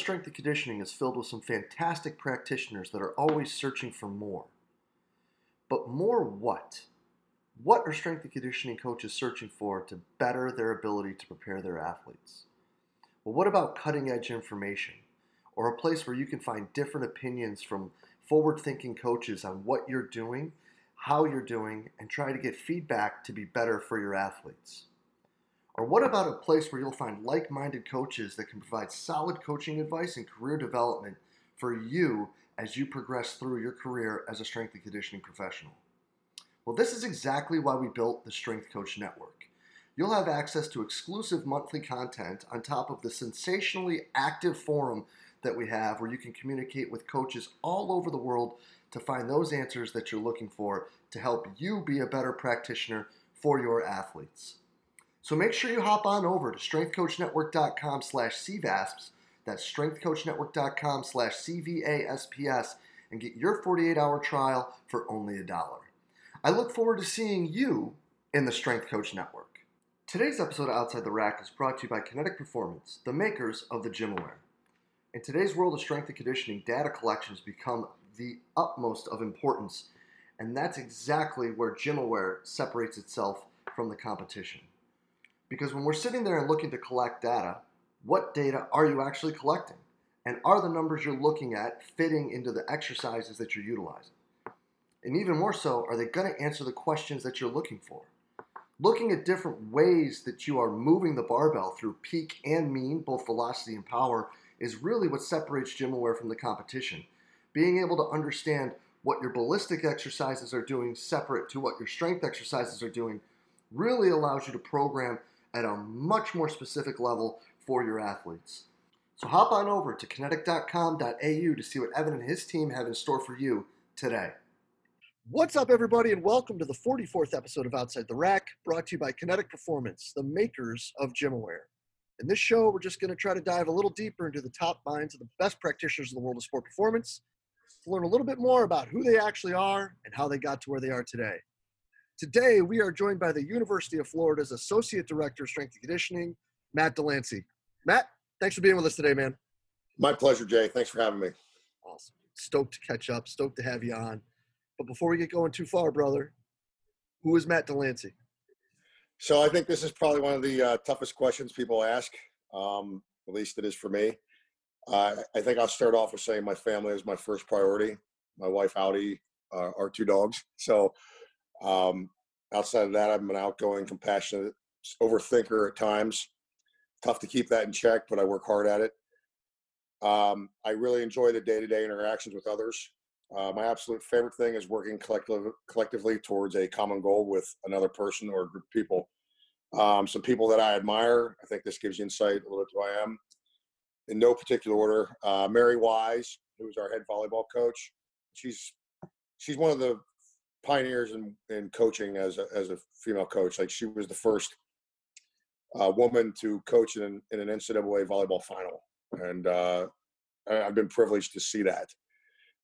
strength and conditioning is filled with some fantastic practitioners that are always searching for more. But more what? What are strength and conditioning coaches searching for to better their ability to prepare their athletes? Well, what about cutting edge information or a place where you can find different opinions from forward thinking coaches on what you're doing, how you're doing, and try to get feedback to be better for your athletes? Or what about a place where you'll find like minded coaches that can provide solid coaching advice and career development for you as you progress through your career as a strength and conditioning professional? Well, this is exactly why we built the Strength Coach Network. You'll have access to exclusive monthly content on top of the sensationally active forum that we have where you can communicate with coaches all over the world to find those answers that you're looking for to help you be a better practitioner for your athletes. So make sure you hop on over to strengthcoachnetwork.com slash CVASPS, that's strengthcoachnetwork.com slash CVASPS, and get your 48-hour trial for only a dollar. I look forward to seeing you in the Strength Coach Network. Today's episode of Outside the Rack is brought to you by Kinetic Performance, the makers of the GymAware. In today's world of strength and conditioning, data collection has become the utmost of importance, and that's exactly where GymAware separates itself from the competition. Because when we're sitting there and looking to collect data, what data are you actually collecting? And are the numbers you're looking at fitting into the exercises that you're utilizing? And even more so, are they going to answer the questions that you're looking for? Looking at different ways that you are moving the barbell through peak and mean, both velocity and power, is really what separates GymAware from the competition. Being able to understand what your ballistic exercises are doing separate to what your strength exercises are doing really allows you to program at a much more specific level for your athletes. So hop on over to kinetic.com.au to see what Evan and his team have in store for you today. What's up, everybody, and welcome to the 44th episode of Outside the Rack, brought to you by Kinetic Performance, the makers of GymAware. In this show, we're just going to try to dive a little deeper into the top minds of the best practitioners in the world of sport performance to learn a little bit more about who they actually are and how they got to where they are today. Today, we are joined by the University of Florida's Associate Director of Strength and Conditioning, Matt Delancey. Matt, thanks for being with us today, man. My pleasure, Jay. Thanks for having me. Awesome. Stoked to catch up. Stoked to have you on. But before we get going too far, brother, who is Matt Delancey? So I think this is probably one of the uh, toughest questions people ask. Um, at least it is for me. Uh, I think I'll start off with saying my family is my first priority. My wife, Audi, uh, our two dogs. So um, outside of that, I'm an outgoing, compassionate overthinker at times. Tough to keep that in check, but I work hard at it. Um, I really enjoy the day-to-day interactions with others. Uh, my absolute favorite thing is working collective, collectively towards a common goal with another person or group of people. Um, some people that I admire. I think this gives you insight a little bit to who I am. In no particular order, uh, Mary Wise, who's our head volleyball coach. She's she's one of the pioneers in, in coaching as a, as a female coach. Like she was the first uh, woman to coach in, in an NCAA volleyball final, and uh, I've been privileged to see that.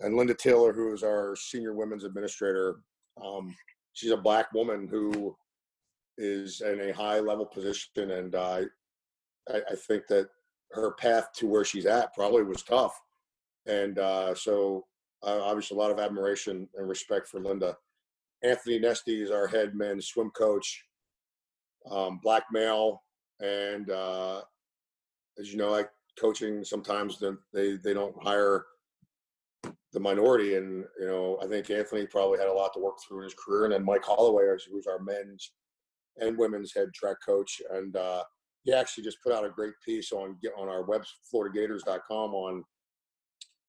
And Lynda Tealer, who is our senior women's administrator, um, she's a black woman who is in a high level position, and uh, I, I, think that her path to where she's at probably was tough, and uh, so uh, obviously a lot of admiration and respect for Lynda. Anthony Nesty is our head men's swim coach, um, black male, and uh, as you know, like coaching, sometimes they they don't hire the minority, and you know, I think Anthony probably had a lot to work through in his career, and then Mike Holloway, who's our men's and women's head track coach, and uh, he actually just put out a great piece on on our web floridagators.com on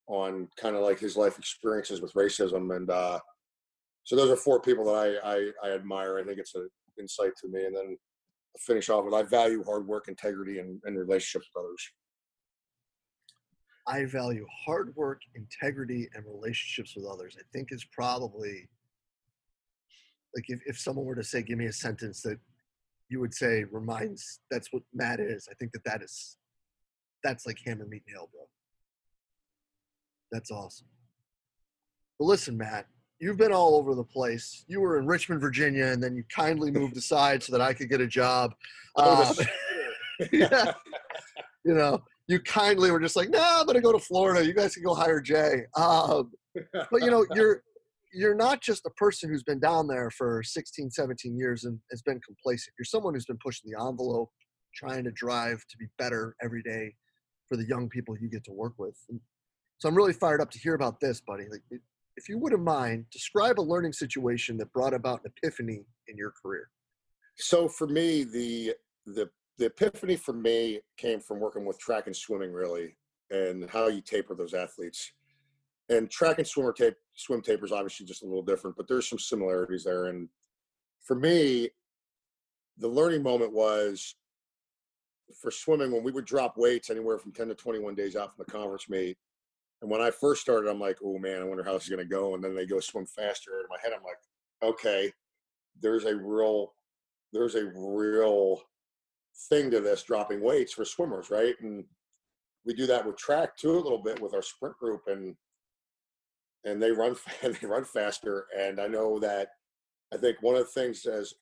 on kind of like his life experiences with racism and uh, so those are four people that I, I, I admire. I think it's an insight to me. And then I'll finish off with I value hard work, integrity, and, and relationships with others. I value hard work, integrity, and relationships with others. I think is probably like if, if someone were to say, give me a sentence that you would say reminds that's what Matt is. I think that that is that's like hammer meat nail, bro. That's awesome. But listen, Matt, you've been all over the place. You were in Richmond, Virginia, and then you kindly moved aside so that I could get a job. Um, yeah, you know, you kindly were just like, "No, nah, I'm going to go to Florida. You guys can go hire Jay." Um, but you know, you're you're not just a person who's been down there for 16, 17 years and has been complacent. You're someone who's been pushing the envelope, trying to drive to be better every day for the young people you get to work with. And so I'm really fired up to hear about this, buddy. Like, if you wouldn't mind, describe a learning situation that brought about an epiphany in your career. So for me, the the the epiphany for me came from working with track and swimming, really, and how you taper those athletes. And track and swimmer tape, swim taper is obviously just a little different, but there's some similarities there. And for me, the learning moment was for swimming when we would drop weights anywhere from 10 to 21 days out from the conference meet. And when I first started, I'm like, oh man, I wonder how this is going to go. And then they go swim faster. In my head, I'm like, okay, there's a real, there's a real thing to this dropping weights for swimmers, right? And we do that with track too a little bit with our sprint group, and and they run they run faster. And I know that I think one of the things as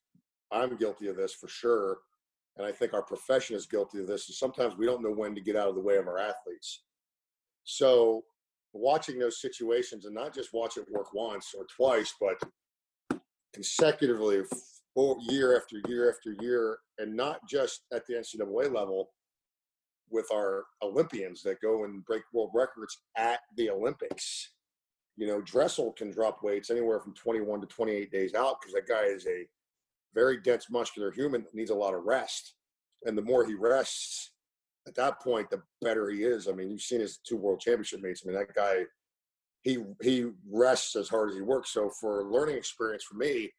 I'm guilty of this for sure, and I think our profession is guilty of this, is sometimes we don't know when to get out of the way of our athletes. So watching those situations and not just watch it work once or twice, but consecutively year after year after year, and not just at the NCAA level with our Olympians that go and break world records at the Olympics. You know, Dressel can drop weights anywhere from 21 to 28 days out because that guy is a very dense muscular human that needs a lot of rest. And the more he rests at that point, the better he is. I mean, you've seen his two world championship meets. I mean, that guy, he he rests as hard as he works. So for learning experience for me,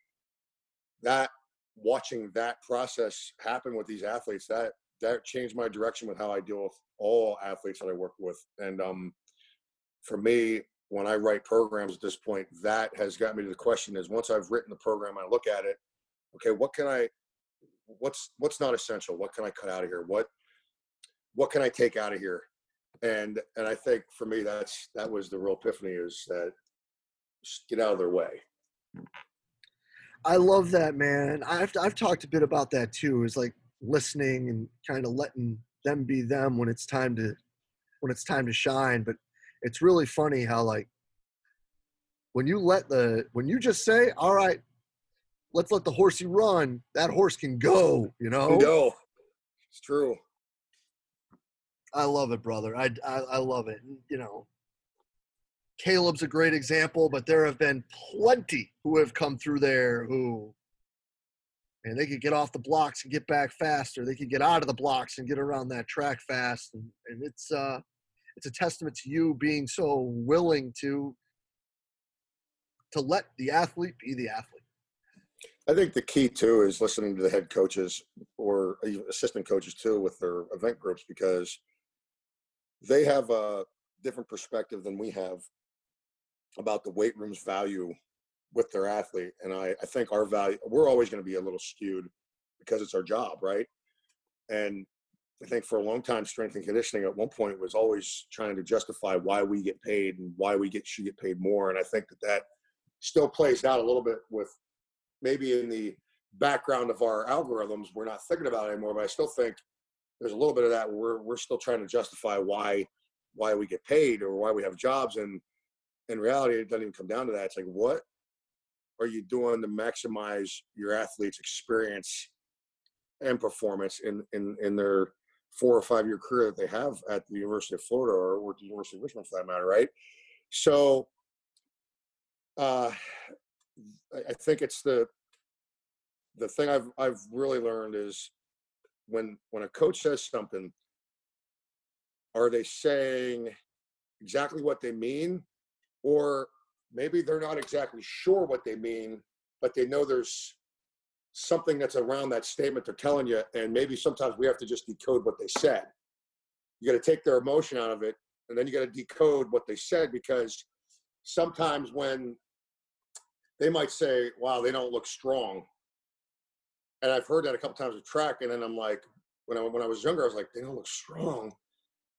that watching that process happen with these athletes, that that changed my direction with how I deal with all athletes that I work with. And um, for me, when I write programs at this point, that has got me to the question is once I've written the program, I look at it, okay, what can I, what's what's not essential? What can I cut out of here? What what can I take out of here? And and I think for me, that's that was the real epiphany is that get out of their way. I love that, man. I've I've talked a bit about that too. Is like listening and kind of letting them be them when it's time to when it's time to shine. But it's really funny how like when you let the when you just say, "All right, let's let the horsey run," that horse can go. You know, go. It's true. I love it, brother. I, I, I love it. You know, Caleb's a great example, but there have been plenty who have come through there who, and they could get off the blocks and get back faster. They could get out of the blocks and get around that track fast. And, and it's uh, it's a testament to you being so willing to to let the athlete be the athlete. I think the key too is listening to the head coaches or assistant coaches too with their event groups because they have a different perspective than we have about the weight room's value with their athlete. And I, I think our value, we're always going to be a little skewed because it's our job, right? And I think for a long time, strength and conditioning at one point was always trying to justify why we get paid and why we get should get paid more. And I think that that still plays out a little bit with maybe in the background of our algorithms, we're not thinking about anymore. But I still think there's a little bit of that we're, we're still trying to justify why why we get paid or why we have jobs and in reality it doesn't even come down to that. It's like what are you doing to maximize your athletes experience and performance in in in their four or five year career that they have at the university of florida or at the university of richmond for that matter right? So uh i think it's the the thing i've i've really learned is when when a coach says something, are they saying exactly what they mean, or maybe they're not exactly sure what they mean, but they know there's something that's around that statement they're telling you, and maybe sometimes we have to just decode what they said. You got to take their emotion out of it, and then you got to decode what they said because sometimes when they might say, "Wow, they don't look strong," and I've heard that a couple times with track, and then I'm like, when I when I was younger, I was like, they don't look strong.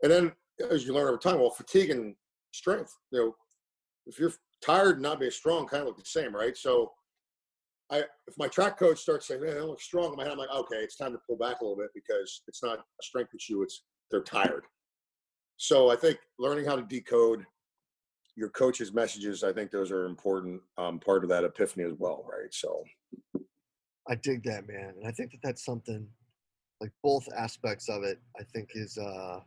And then as you learn over time, well, fatigue and strength, you know, if you're tired and not being strong, kind of look the same, right? So, I if my track coach starts saying, "Man, they don't look strong," in my head, I'm like, okay, it's time to pull back a little bit because it's not a strength issue; it's they're tired. so I think learning how to decode your coach's messages, I think those are important um, part of that epiphany as well, right? So I dig that, man, and I think that that's something like both aspects of it. I think is uh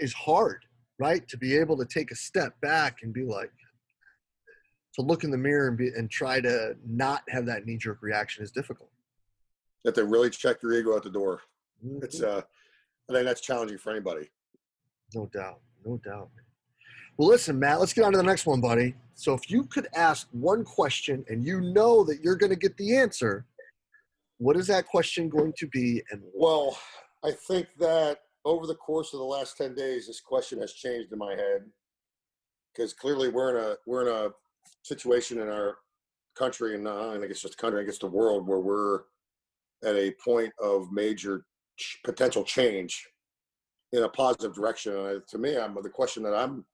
is hard, right? To be able to take a step back and be like, to look in the mirror and be and try to not have that knee jerk reaction is difficult. You have to really check your ego at the door. Mm-hmm. It's uh, I think that's challenging for anybody. No doubt, no doubt. Well, listen, Matt, let's get on to the next one, buddy. So, if you could ask one question and you know that you're going to get the answer, what is that question going to be? And well, I think that over the course of the last ten days, this question has changed in my head because clearly we're in a we're in a situation in our country, and I think it's just the country, I guess the world, where we're at a point of major ch- potential change in a positive direction. And to me, I'm the question that I'm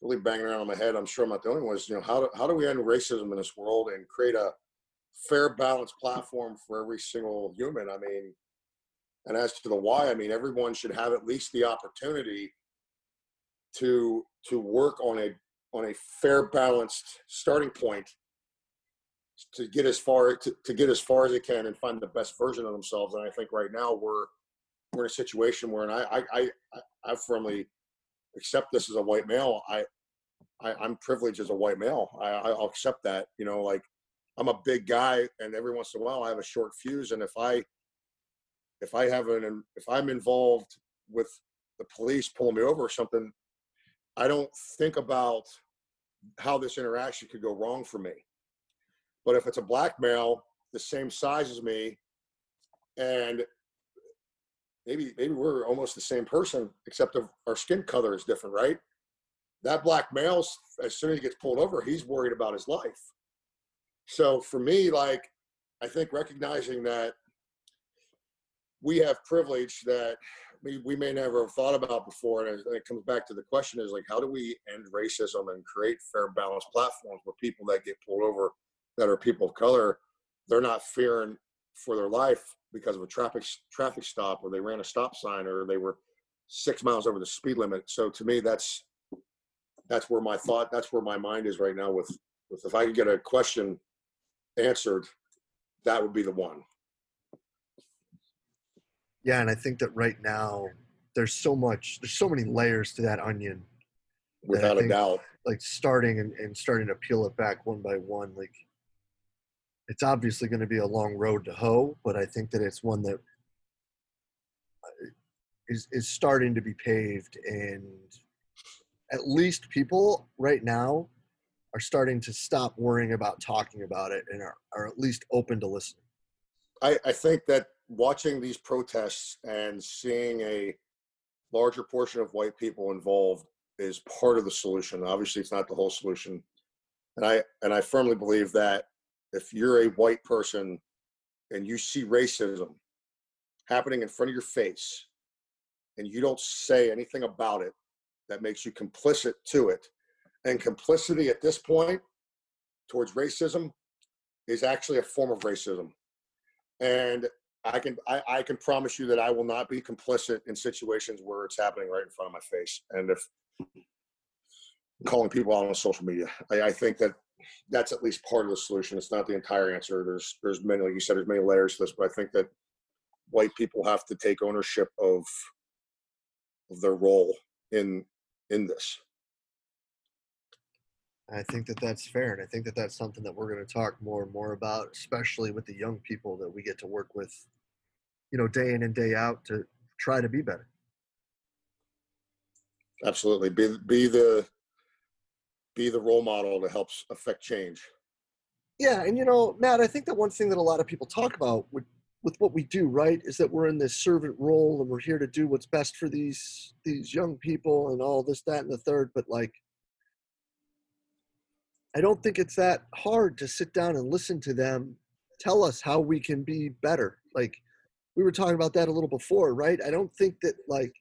really banging around in my head. I'm sure I'm not the only one. Is you know how do how do we end racism in this world and create a fair, balanced platform for every single human? I mean, and as to the why, I mean, everyone should have at least the opportunity to to work on a on a fair, balanced starting point to get as far to, to get as far as they can and find the best version of themselves. And I think right now we're we're in a situation where, and I I I, I firmly accept this as a white male. I, I am privileged as a white male. I I'll accept that. You know, like I'm a big guy, and every once in a while I have a short fuse, and if I if I have an if I'm involved with the police pulling me over or something, I don't think about how this interaction could go wrong for me. But if it's a black male the same size as me, and maybe maybe we're almost the same person, except our skin color is different, right? That black male, as soon as he gets pulled over, he's worried about his life. So for me, like I think recognizing that we have privilege that we, we may never have thought about before. And it comes back to the question is like, how do we end racism and create fair, balanced platforms where people that get pulled over that are people of color, they're not fearing for their life because of a traffic traffic stop or they ran a stop sign or they were six miles over the speed limit. So to me, that's that's where my thought, that's where my mind is right now. With with if I could get a question answered, that would be the one. Yeah, and I think that right now there's so much, there's so many layers to that onion. Without a doubt. Like starting and, and starting to peel it back one by one, like it's obviously going to be a long road to hoe, but I think that it's one that uh, is is starting to be paved, and at least people right now are starting to stop worrying about talking about it and are, are at least open to listening. I, I think that watching these protests and seeing a larger portion of white people involved is part of the solution. Obviously, it's not the whole solution, and I and I firmly believe that if you're a white person and you see racism happening in front of your face, and you don't say anything about it, that makes you complicit to it, and complicity at this point towards racism is actually a form of racism. And I can I, I can promise you that I will not be complicit in situations where it's happening right in front of my face. And if calling people out on social media, I, I think that that's at least part of the solution. It's not the entire answer. There's there's many, like you said, there's many layers to this, but I think that white people have to take ownership of of their role in in this. I think that that's fair, and I think that that's something that we're going to talk more and more about, especially with the young people that we get to work with, you know, day in and day out to try to be better. Absolutely, be be the be the role model that helps affect change. Yeah, and you know, Matt, I think that one thing that a lot of people talk about with with what we do, right, is that we're in this servant role and we're here to do what's best for these these young people and all this, that, and the third. But like I don't think it's that hard to sit down and listen to them tell us how we can be better. Like we were talking about that a little before, right? I don't think that like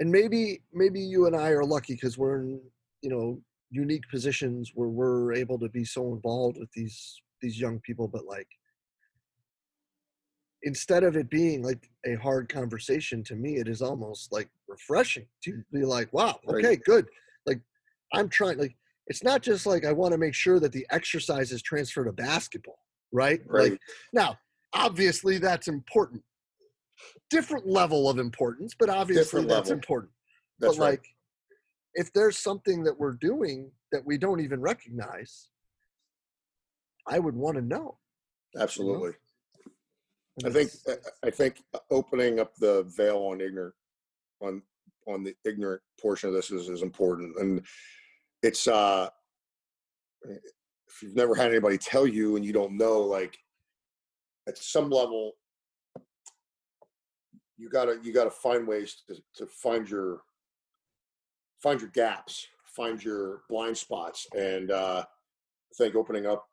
and maybe maybe you and I are lucky because we're in, you know, unique positions where we're able to be so involved with these these young people, but like instead of it being like a hard conversation to me it is almost like refreshing to mm. be like wow okay good. Like i'm trying like it's not just like i want to make sure that the exercise is transferred to basketball right, Right. like now obviously that's important different level of importance but obviously Different that's level. important That's but right. like if there's something that we're doing that we don't even recognize i would want to know Absolutely. And I think I think opening up the veil on ignorant on on the ignorant portion of this is, is important, and it's uh if you've never had anybody tell you and you don't know, like at some level, you gotta you gotta find ways to, to find your find your gaps, find your blind spots, and uh, I think opening up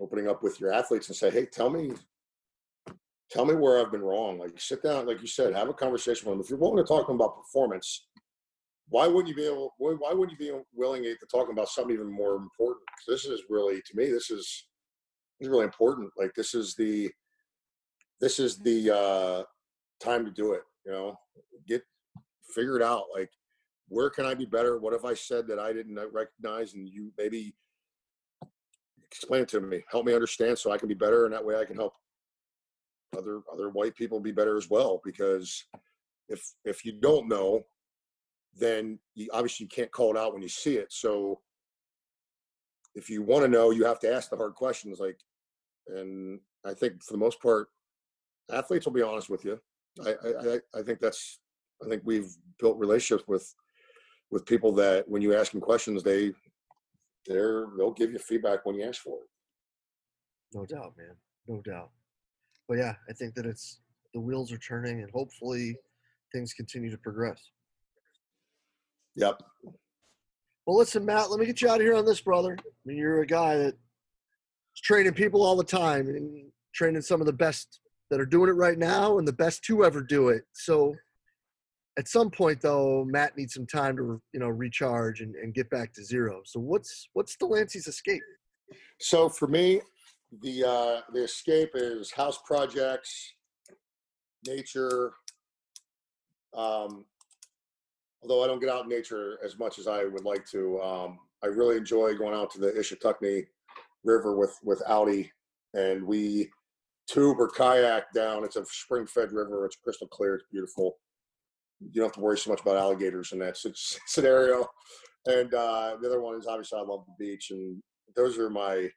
opening up with your athletes and say, hey, tell me tell me where I've been wrong. Like sit down, like you said, have a conversation with them. If you're willing to talk about performance, why wouldn't you be able? Why, why wouldn't you be willing to talk about something even more important? This is really, to me, this is this is really important. Like this is the this is the uh, time to do it. You know, get figure it out. Like where can I be better? What have I said that I didn't uh, recognize, and you maybe explain it to me. Help me understand so I can be better, and that way I can help other other white people be better as well because if if you don't know then you obviously you can't call it out when you see it so if you want to know you have to ask the hard questions like and i think for the most part athletes will be honest with you i i i- think that's i think we've built relationships with with people that when you ask them questions they they're they'll give you feedback when you ask for it No doubt, man. No doubt. But yeah, I think that it's the wheels are turning and hopefully things continue to progress. yep Well, listen, Matt, let me get you out of here on this, brother. I mean, you're a guy that's training people all the time and training some of the best that are doing it right now and the best to ever do it. So at some point though, Matt needs some time to, you know, recharge and, and get back to zero. So what's what's Delancey's escape? So for me, the uh, the escape is house projects, nature. Um, although I don't get out in nature as much as I would like to, um, I really enjoy going out to the Ichetucknee River with with Audi, and we tube or kayak down. It's a spring-fed river. It's crystal clear. It's beautiful. You don't have to worry so much about alligators in that scenario. And uh, the other one is obviously I love the beach, and those are my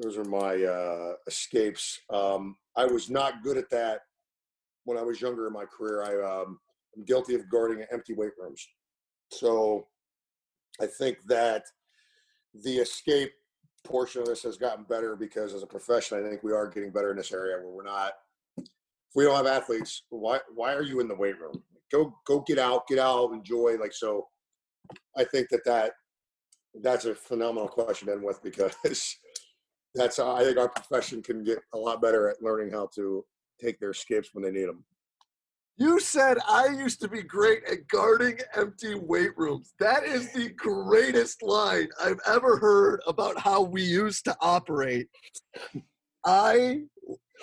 those are my uh, escapes. Um, I was not good at that when I was younger in my career. I um, am guilty of guarding empty weight rooms. So I think that the escape portion of this has gotten better because as a profession, I think we are getting better in this area where we're not. If we don't have athletes, why why are you in the weight room? Go go get out, get out, enjoy. Like so, I think that that that's a phenomenal question to end with because that's I think our profession can get a lot better at learning how to take their escapes when they need them. You said I used to be great at guarding empty weight rooms. That is the greatest line I've ever heard about how we used to operate. I,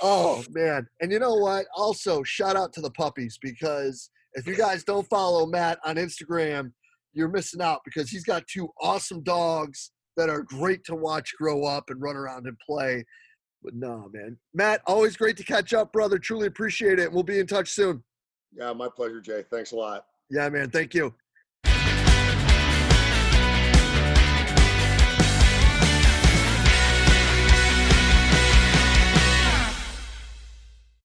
oh man. And you know what? Also, shout out to the puppies because if you guys don't follow Matt on Instagram, you're missing out because he's got two awesome dogs that are great to watch grow up and run around and play. But no, man. Matt, always great to catch up, brother. Truly appreciate it. We'll be in touch soon. Yeah, my pleasure, Jay. Thanks a lot. Yeah, man. Thank you.